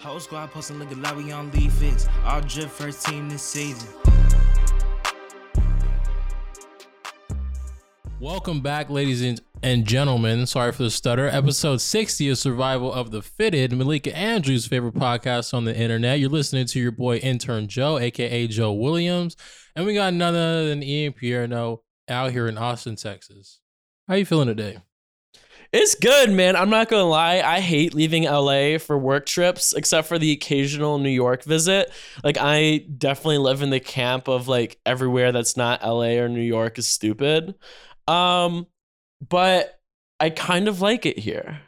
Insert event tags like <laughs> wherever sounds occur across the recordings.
Whole squad posting looking like we on fix. All drip first team this season. Welcome back, ladies and, and gentlemen. Sorry for the stutter. Episode 60 of Survival of the Fitted, Malika Andrews' favorite podcast on the internet. You're listening to your boy intern Joe, aka Joe Williams. And we got none other than Ian Pierno out here in Austin, Texas. How you feeling today? It's good, man. I'm not gonna lie. I hate leaving LA for work trips, except for the occasional New York visit. Like I definitely live in the camp of like everywhere that's not LA or New York is stupid. Um, but I kind of like it here.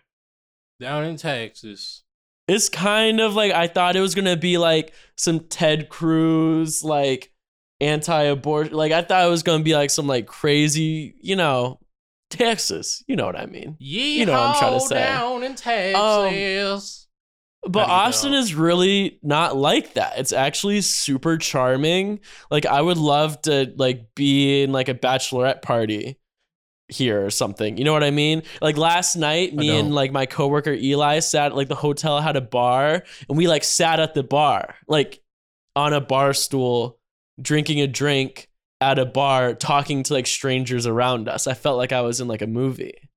Down in Texas. It's kind of like I thought it was gonna be like some Ted Cruz like anti-abortion. Like I thought it was gonna be like some like crazy, you know, Texas. You know what I mean? You know what I'm trying to say. Down in um, Texas. But How do you Austin know? is really not like that. It's actually super charming. Like I would love to like be in like a bachelorette party here or something. You know what I mean? Like last night, me and like my coworker Eli sat like the hotel had a bar and we like sat at the bar, like on a bar stool, drinking a drink at a bar, talking to like strangers around us. I felt like I was in like a movie.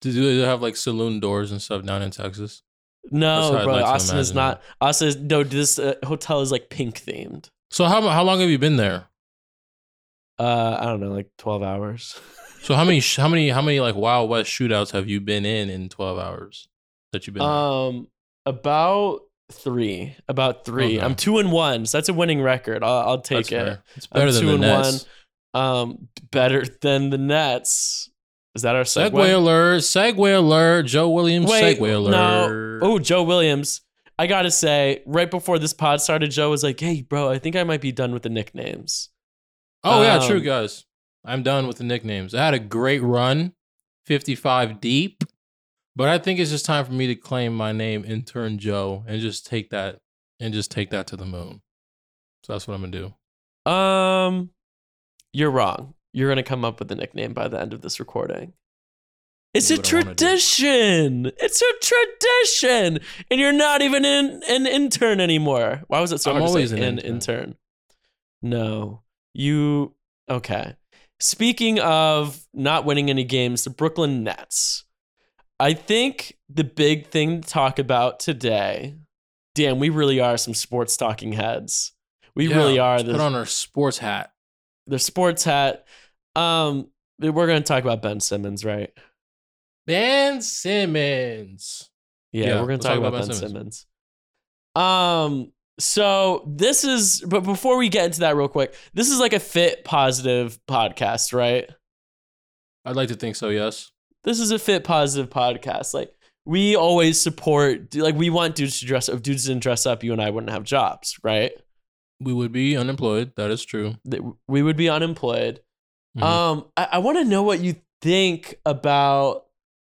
Do they have like saloon doors and stuff down in Texas? No, bro. like Austin is not. Austin is no. This uh, hotel is like pink themed. So how how long have you been there? Uh, I don't know, like twelve hours. So how many <laughs> how many how many like Wild West shootouts have you been in in 12 hours that you've been there? Um, about three. About three. Okay. I'm two and one, so that's a winning record. I'll, I'll take That's it. fair. It's better I'm than two the and Nets. one. Um, better than the Nets. Is that our segue? Segway alert! Segway alert! Joe Williams. Wait, Segway no. Oh, Joe Williams. I gotta say, right before this pod started, Joe was like, "Hey, bro, I think I might be done with the nicknames." Oh yeah, true um, guys. I'm done with the nicknames. I had a great run, 55 deep, but I think it's just time for me to claim my name, intern Joe, and just take that and just take that to the moon. So that's what I'm gonna do. Um, you're wrong. You're gonna come up with a nickname by the end of this recording. It's a what I wanna do. tradition. It's a tradition, and you're not even in, an intern anymore. Why was it so I'm hard to always say an an intern. intern? No, you. Okay. Speaking of not winning any games, the Brooklyn Nets. I think the big thing to talk about today. Damn, we really are some sports talking heads. We Yeah, really are. The, Put on our sports hat. the sports hat. Um, we're gonna talk about Ben Simmons, right? Ben Simmons. Yeah, Yeah, we're gonna let's talk, about, Ben Simmons. Um, so this is, but before we get into that, real quick, this is like a fit positive podcast, right? I'd like to think so. Yes. This is a fit positive podcast. Like we always support, like we want dudes to dress. up. If dudes didn't dress up, you and I wouldn't have jobs, right? We would be unemployed. That is true. We would be unemployed. Mhm. Um, I, I want to know what you think about.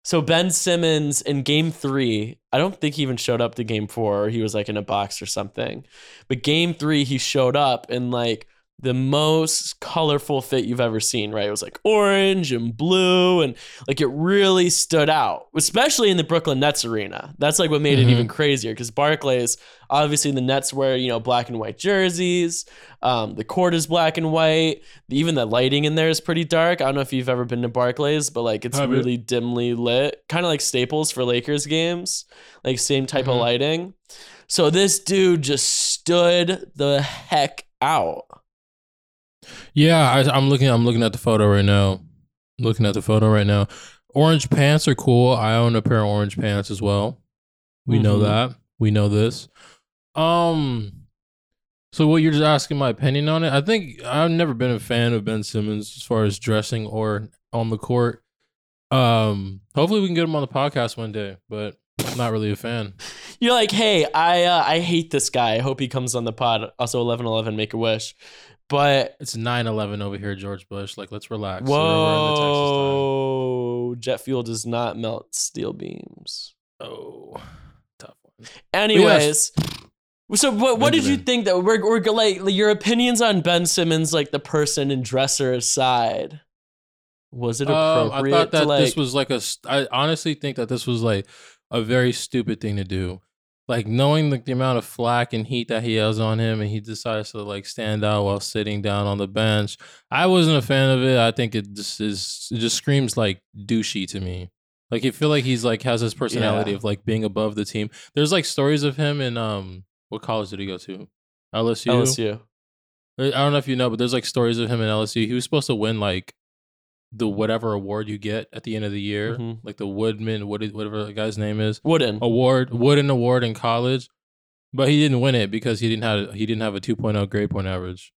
So Ben Simmons in Game Three, I don't think he even showed up to Game Four. Or he was like in a box or something. But Game Three, he showed up and like the most colorful fit you've ever seen. Right? It was like orange and blue, and like it really stood out, especially in the Brooklyn Nets arena. That's like what made Mhm. it even crazier because Barclays, obviously, the Nets wear you know black and white jerseys. Um, the court is black and white even the lighting in there is pretty dark. I don't know if you've ever been to Barclays, but like it's really dimly lit, kind of like Staples for Lakers games, like same type of Mhm. lighting. So this dude just stood the heck out. Yeah, I, I'm looking. I'm looking at the photo right now. Looking at the photo right now. Orange pants are cool. I own a pair of orange pants as well. We know Mhm. that. We know this. Um. So what you're just asking my opinion on it? I think I've never been a fan of Ben Simmons as far as dressing or on the court. Um. Hopefully we can get him on the podcast one day, but I'm not really a fan. <laughs> You're like, hey, I uh, I hate this guy. I hope he comes on the pod. Also, eleven eleven, make a wish. But It's 9/11 over here, George Bush. Like, let's relax. We're- we're in the Texas time. whoa, jet fuel does not melt steel beams. Oh, tough one. Anyways, so what what did you think that we're, we're like your opinions on Ben Simmons, like the person and dresser aside? Was it Um, I appropriate thought that to like? this was like a. I honestly think that this was like a very stupid thing to do. Like knowing like the amount of flack and heat that he has on him, and he decides to like stand out while sitting down on the bench. I wasn't a fan of it. I think it just is. It just screams like douchey to me. Like you feel like he's like has this personality Yeah. of like being above the team. There's like stories of him in um what college did he go to? LSU. LSU. I don't know if you know, but there's like stories of him in LSU. He was supposed to win like the whatever award you get at the end of the year, Mhm. like the Woodman, what is- whatever the guy's name is, Wooden. award, Wooden Award in college, but he didn't win it because he didn't have he didn't have a 2.0 grade point average.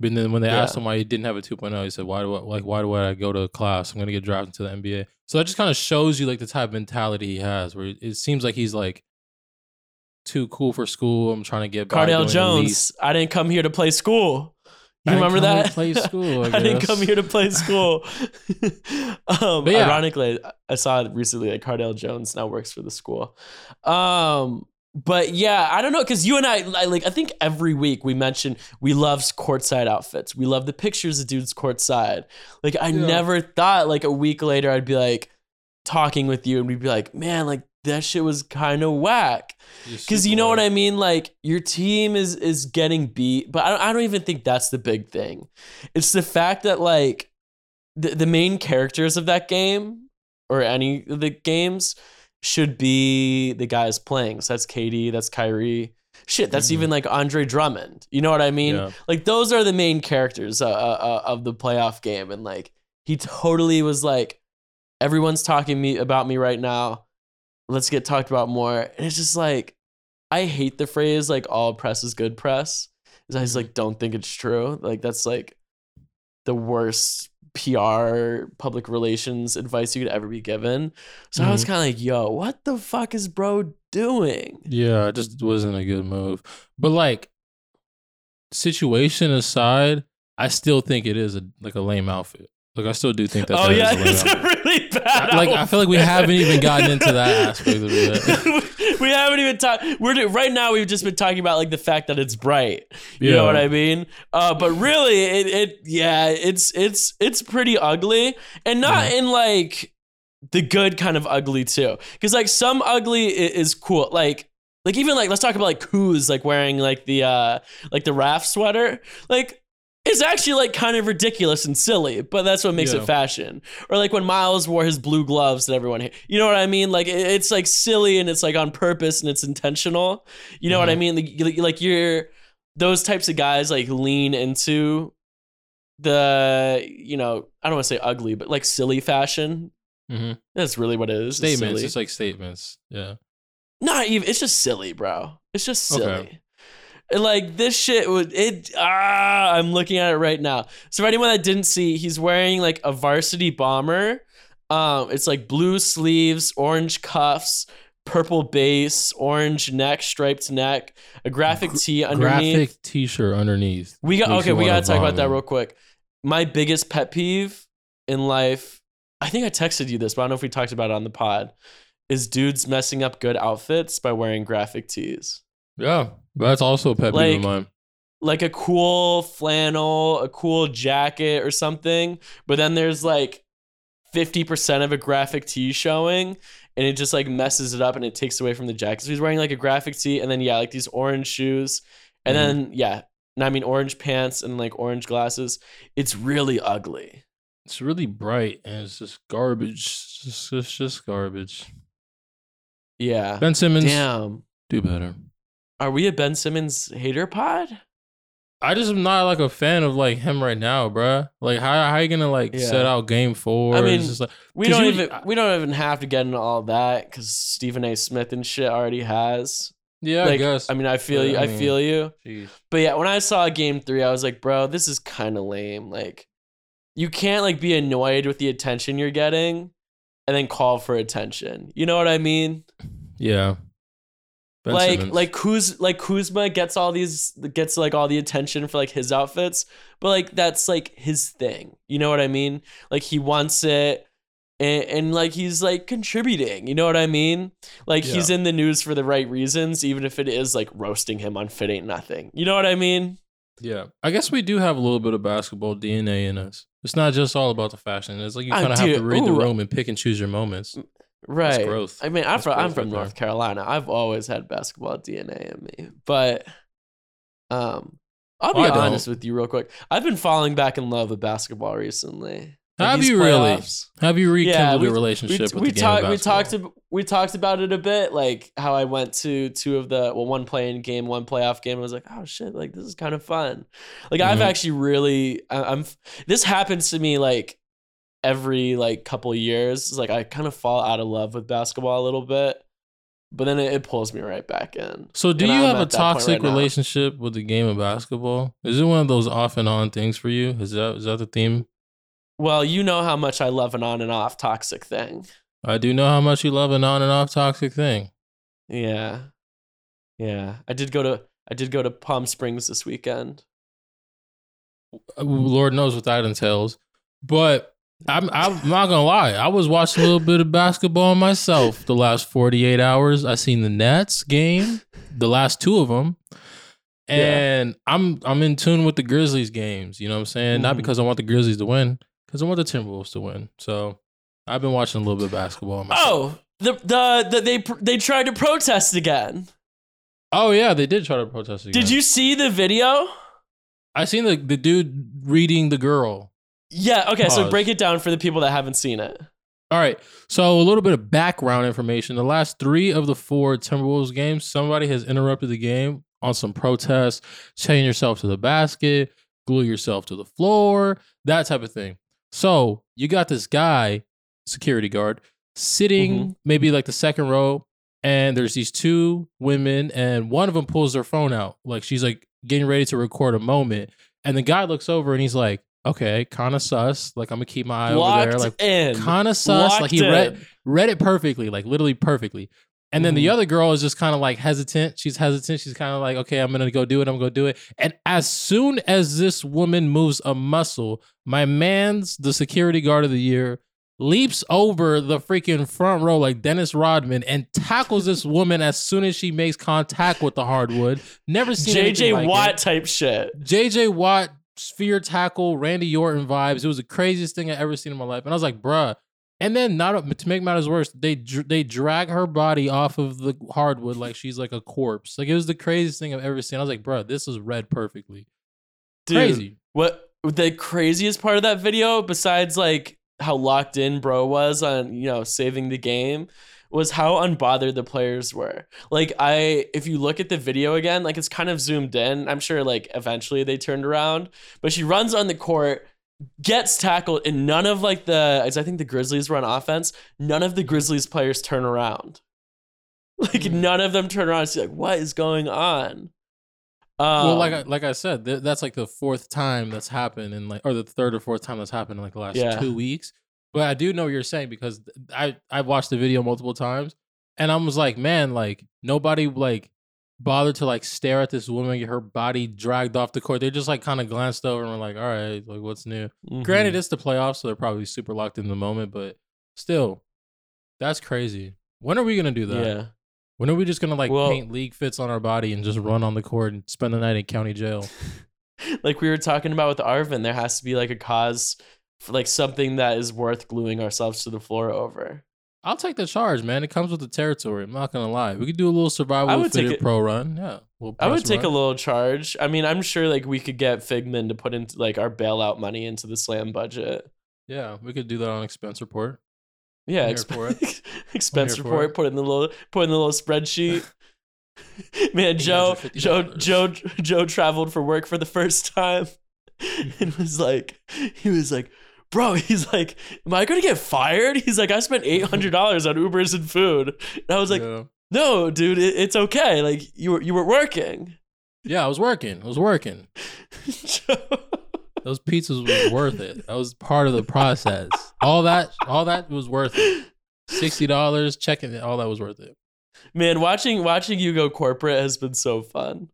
But then when they Yeah. asked him why he didn't have a 2.0, he said, "Why do I, like why do I go to class? I'm gonna get drafted to the NBA." So that just kind of shows you like the type of mentality he has, where it seems like he's like too cool for school. I'm trying to get Cardale the Jones. I didn't come here to play school. You remember that? play school, <laughs> I I didn't come here to play school. <laughs> um, yeah. Ironically, I saw it recently that Cardale Jones now works for the school. Um, but yeah, I don't know because you and I, I like I think every week we mention we love courtside outfits. We love the pictures of dudes courtside. Like I Yeah. never thought like a week later I'd be like talking with you and we'd be like, man, like that shit was kind of whack because you know what I mean. Like your team is is getting beat, but I don't, I don't even think that's the big thing. It's the fact that like the the main characters of that game or any of the games should be the guys playing. So that's KD, that's Kyrie. Shit, that's Mhm. even like Andre Drummond. You know what I mean? Yeah. Like those are the main characters uh, uh, uh, of the playoff game, and like he totally was like, everyone's talking me about me right now. Let's get talked about more. And it's just like, I hate the phrase like all press is good press. I just mm-hmm. like don't think it's true. Like that's like the worst PR public relations advice you could ever be given. So I was mm-hmm. kind of like, yo, what the fuck is bro doing? Yeah, it just wasn't a good move. But like situation aside, I still think it is a like a lame outfit. Like I still do think that. oh that yeah, it's a really bad. I- like I feel like we haven't even gotten into that aspect of it. <laughs> we haven't even talked. We're right now. We've just been talking about like the fact that it's bright. You know what I mean? Uh, but really, it, it yeah, it's it's it's pretty ugly, and not in like the good kind of ugly too. Because like some ugly is cool. Like like even like let's talk about like who's like wearing like the uh like the Raf sweater. Like it's actually like kind of ridiculous and silly, but that's what makes Yeah. it fashion. Or like when Miles wore his blue gloves that everyone, hate. you know what I mean? Like it's like silly and it's like on purpose and it's intentional. You know what I Mhm. mean? Like, like you're those types of guys like lean into the you know I don't want to say ugly, but like silly fashion. Mhm. That's really what it is. It's Statements, silly. it's like statements. Yeah. Not even. It's just silly, bro. It's just silly. Okay. Like this shit would it ah I'm looking at it right now. So for anyone that didn't see, he's wearing like a varsity bomber. Um, it's like blue sleeves, orange cuffs, purple base, orange neck, striped neck, a graphic tee underneath. Graphic T-shirt underneath. We got okay. We gotta talk about that real quick. My biggest pet peeve in life. I think I texted you this, but I don't know if we talked about it on the pod. Is dudes messing up good outfits by wearing graphic tees? Yeah, that's also a pet peeve Like- of mine. like a cool flannel, a cool jacket or something, but then there's like 50% of a graphic tee showing and it just like messes it up and it takes away from the jacket. So he's wearing like a graphic tee and then yeah, like these orange shoes and Mhm. then yeah, and I mean orange pants and like orange glasses. It's really ugly. It's really bright and it's just garbage. It's just, it's just garbage. Yeah. Ben Simmons, Damn. do better. Are we a Ben Simmons hater pod? I just am not like a fan of like him right now, bruh. Like how how you gonna like Yeah. set out game four? I It's mean, just like, We 'Cause don't you- even we don't even have to get into all that because Stephen A. Smith and shit already has. yeah, I like, guess. I mean, I feel But, you. I I mean- feel you. Jeez. But yeah, when I saw game three, I was like, bro, this is kind of lame. Like, you can't like be annoyed with the attention you're getting, and then call for attention. You know what I mean? Yeah. Ben like, Simmons. like Kuz, like Kuzma gets all these gets like all the attention for like his outfits, but like that's like his thing. You know what I mean? Like he wants it. And, and like he's like contributing, you know what I mean? Like he's in the news for the right reasons, even if it is like roasting him on Fit Ain't Nothing. You know what I mean? Yeah, I guess we do have a little bit of basketball DNA in us. It's not just all about the fashion. It's like you kind of have to read the room and pick and choose your moments. Right. growth. I mean, I'm That's from I'm from right North Carolina. I've always had basketball DNA in me, but um, I'll be I don't. honest with you real quick. I've been falling back in love with basketball recently. Like Have you really? Have you rekindled we- your relationship with we the game talked of we talked ab- we talked about it a bit like how I went to two of the well one playing game one playoff game I was like oh shit like this is kind of fun like I've Mhm. actually really I- I'm this happens to me like every like couple years like I kind of fall out of love with basketball a little bit but then it, it pulls me right back in So, do And you I'm have a at that point toxic right now. relationship with the game of basketball? Is it one of those off and on things for you? Is that is that the theme? well you know how much I love an on and off toxic thing I do know how much you love an on and off toxic thing. yeah yeah I did go to I did go to Palm Springs this weekend Lord knows what that entails. But I'm I'm not gonna lie. I was watching a little bit of basketball myself the last 48 hours. I seen the Nets game, the last two of them. And I'm I'm in tune with the Grizzlies games, you know what I'm saying? Not Mhm. because I want the Grizzlies to win, because I want the Timberwolves to win. So I've been watching a little bit of basketball myself. Oh, the the, the they they tried to protest again. Oh yeah, they did try to protest again. Did you see the video? I seen the, the dude reading the girl. Yeah. Okay. So break it down for the people that haven't seen it. All right. So a little bit of background information. The last three of the four Timberwolves games, somebody has interrupted the game on some protests, chain yourself to the basket, glue yourself to the floor, that type of thing. So you got this guy, security guard, sitting mm-hmm. maybe like the second row, and there's these two women, and one of them pulls their phone out. Like she's like getting ready to record a moment. And the guy looks over and he's like, okay, kind of sus. Like, I'm gonna keep my eye Locked over there. Like, in. kind of sus. Locked like he read in. read it perfectly, like literally perfectly. And then the Mhm. other girl is just kind of like hesitant. She's hesitant. She's kind of like, okay, I'm gonna go do it. I'm gonna do it. And as soon as this woman moves a muscle, my man's the security guard of the year leaps over the freaking front row like Dennis Rodman and tackles this woman as soon as she makes contact with the hardwood. Never seen JJ like it. Watt type shit. JJ Watt sphere tackle, Randy Orton vibes. It was the craziest thing I ever seen in my life, and I was like, bruh. And then, not to make matters worse, they they drag her body off of the hardwood like she's like a corpse. Like it was the craziest thing I've ever seen. I was like, bruh, this is read perfectly. Dude, Crazy. What the craziest part of that video, besides like how locked in bro was on you know saving the game, was how unbothered the players were. Like I, if you look at the video again, like it's kind of zoomed in. I'm sure like eventually they turned around, but she runs on the court. Gets tackled, and none of like the, as I think the Grizzlies were on offense, none of the Grizzlies players turn around. Like Mhm. none of them turn around and see like what is going on. Um, well, like I, like I said, th- that's like the fourth time that's happened in like, or the third or fourth time that's happened in like the last Yeah. two weeks. But I do know what you're saying because I I watched the video multiple times, and I was like, man, like nobody like bothered to like stare at this woman, get her body dragged off the court. They just like kind of glanced over and were like, all right, like what's new? Granted, it's the playoffs, so they're probably super locked in the moment, but still, that's crazy. When are we gonna do that? yeah. When are we just gonna like Well- paint league fits on our body and just run on the court and spend the night in county jail? <laughs> like we were talking about with Arvin, there has to be like a cause for like something that is worth gluing ourselves to the floor over. I'll take the charge, man. It comes with the territory. I'm not gonna lie. We could do a little survival I would take it- pro run. Yeah, we'll I would take a little charge. I mean, I'm sure like we could get Figman to put into like our bailout money into the slam budget. Yeah, we could do that on expense report. Yeah, I'm exp- <laughs> expense report. Put in the little put in the little spreadsheet. <laughs> Man, Joe, Joe, Joe, Joe traveled for work for the first time, <laughs> and was like, he was like, bro, he's like, am I gonna get fired? He's like, I spent eight hundred dollars on Ubers and food. And I was like, yeah. no, dude, it, it's okay. Like you were you were working. yeah, I was working. I was working. Joe- Those pizzas was worth it. That was part of the process. All that, all that was worth it. Sixty dollars, checking it, all that was worth it. Man, watching watching you go corporate has been so fun.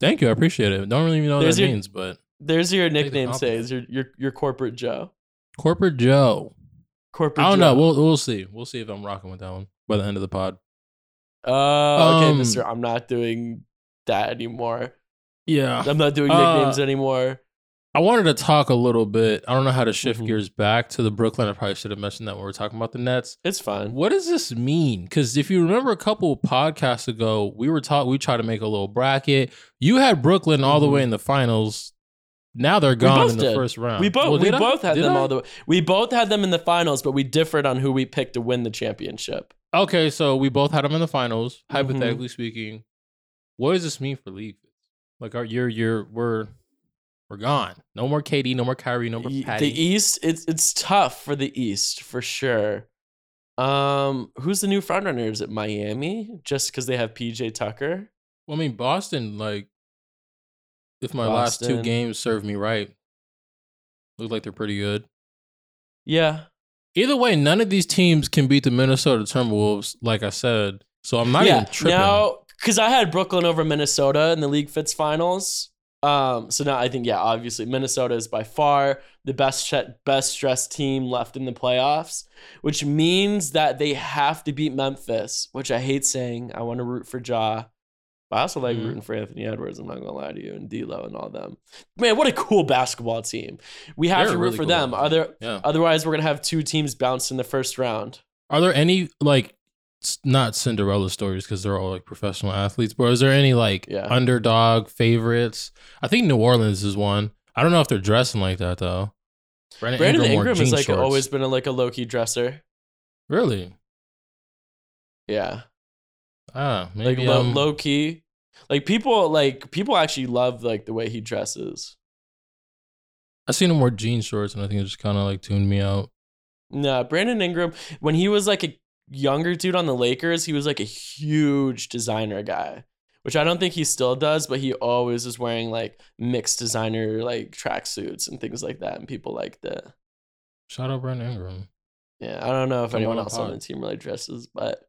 Thank you, I appreciate it. Don't really even know what There's that your- means, but There's your nickname says your your your corporate Joe. corporate Joe. Corporate. I don't Joe. know. We'll we'll see. We'll see if I'm rocking with that one by the end of the pod. Uh, okay, Um, Mister. I'm not doing that anymore. Yeah. I'm not doing Uh, nicknames anymore. I wanted to talk a little bit. I don't know how to shift Mhm. gears back to the Brooklyn. I probably should have mentioned that when we are talking about the Nets. It's fine. What does this mean? Because if you remember a couple podcasts ago, we were taught we tried to make a little bracket. You had Brooklyn all the Mhm. way in the finals. Now they're gone in the did. first round. We both Well, we I? both had Did them I? all the way. We both had them in the finals, but we differed on who we picked to win the championship. Okay, so we both had them in the finals. Mm-hmm. Hypothetically speaking, what does this mean for league? Like, our you're you're we're we're gone. No more KD. No more Kyrie. No more Patty. The East, it's it's tough for the East for sure. Um, who's the new frontrunner? Is it Miami? Just because they have PJ Tucker? Well, I mean, Boston, like, if my last two games serve me right, look like they're pretty good. Yeah, Either way, none of these teams can beat the Minnesota Timberwolves, like I said. So I'm not yeah. even tripping. Now, because I had Brooklyn over Minnesota in the League Fits finals. Um, so now I think yeah, obviously Minnesota is by far the best best dressed team left in the playoffs, which means that they have to beat Memphis, which I hate saying. I want to root for Ja. But I also like Mhm. rooting for Anthony Edwards. I'm not gonna lie to you, and D'Lo and all them. Man, what a cool basketball team! We have They're to root really for cool. them. Other, yeah. otherwise, we're gonna have two teams bounce in the first round. Are there any like not Cinderella stories because they're all like professional athletes, but is there any like Yeah. underdog favorites? I think New Orleans is one. I don't know if they're dressing like that though. Brandon, Brandon Ingram, Ingram has like shorts. always been a, like a low key dresser. really. Yeah. Ah, like maybe low, um, low key like people like people actually love like the way he dresses I seen him wear jean shorts, and I think it just kind of like tuned me out. no brandon ingram when he was like a younger dude on the lakers he was like a huge designer guy which i don't think he still does but he always is wearing like mixed designer like tracksuits and things like that and people liked it. Shout out Brandon Ingram. yeah i don't know if Come anyone on, else on the team really dresses but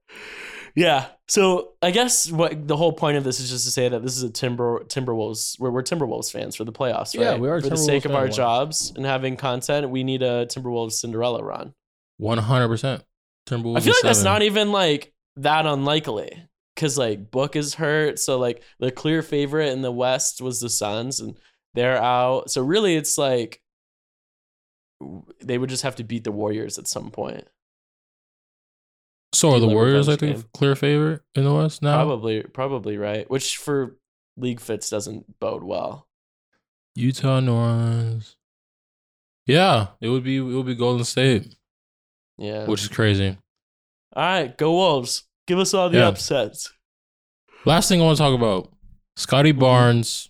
yeah. So i guess what the whole point of this is just to say that this is a timber timberwolves we're, we're timberwolves fans for the playoffs right? Yeah, we are for the sake of our jobs and having content we need a timberwolves cinderella run. One hundred percent. Timberwolves. i feel like that's not even like that unlikely because like book is hurt so like the clear favorite in the west was the suns and they're out so really it's like they would just have to beat the warriors at some point So are the Warriors, I think, game. clear favorite in the West now? Probably, probably right. Which for league fits doesn't bode well. Utah, New Orleans. Yeah, it would be it would be Golden State, Yeah. which is crazy. all right, go Wolves. Give us all the Yeah. upsets. Last thing I want to talk about, Scottie Barnes,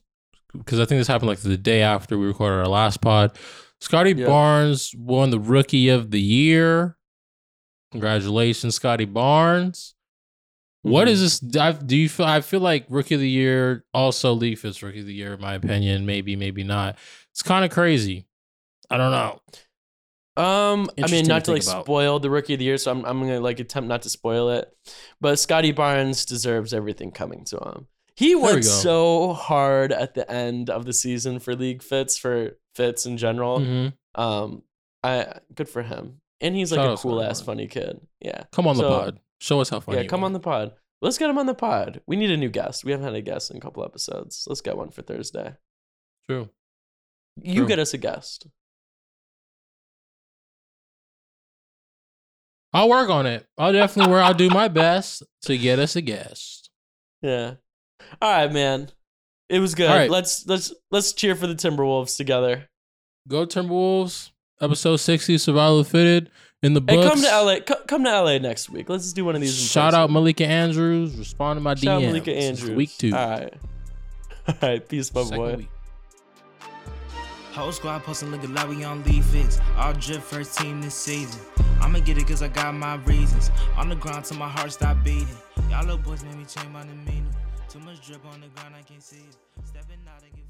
because I think this happened like the day after we recorded our last pod. Scottie Yeah. Barnes won the Rookie of the Year. Congratulations, Scottie Barnes. What Mhm. this? I, do you feel? I feel like Rookie of the Year, also League Fits Rookie of the Year, in my opinion. Maybe, maybe not. It's kind of crazy. I don't know. Um, I mean, not to to like about. spoil the rookie of the year, so I'm I'm gonna like attempt not to spoil it. But Scottie Barnes deserves everything coming to him. He we so hard at the end of the season for league fits for fits in general. Mhm. Um, I good for him, and he's like Shout a cool ass funny kid. Yeah, Come on the pod. Show us how funny. yeah. Come are. on the pod. Let's get him on the pod. We need a new guest. We haven't had a guest in a couple episodes. Let's get one for Thursday. True. You True. get us a guest. I'll work on it. I'll definitely work. I'll do my best to get us a guest. Yeah. All right, man. It was good. All right. Let's let's let's cheer for the Timberwolves together. Go Timberwolves. Episode sixty, Survival Fitted in the Hey, books. come to LA. Co- come to LA next week. Let's do one of these. Shout person. out Malika Andrews. Respond to my DM. Shout out Malika Andrews. Week two. All right. <laughs> All right. Peace, my Second boy. week. Whole squad posting looking like we on League Fits. All drip first team this season. I'ma get it cause I got my reasons. On the ground till my heart stop beating. Y'all little boys made me change my demeanor. Too much drip on the ground, I can't see it. Stepping out and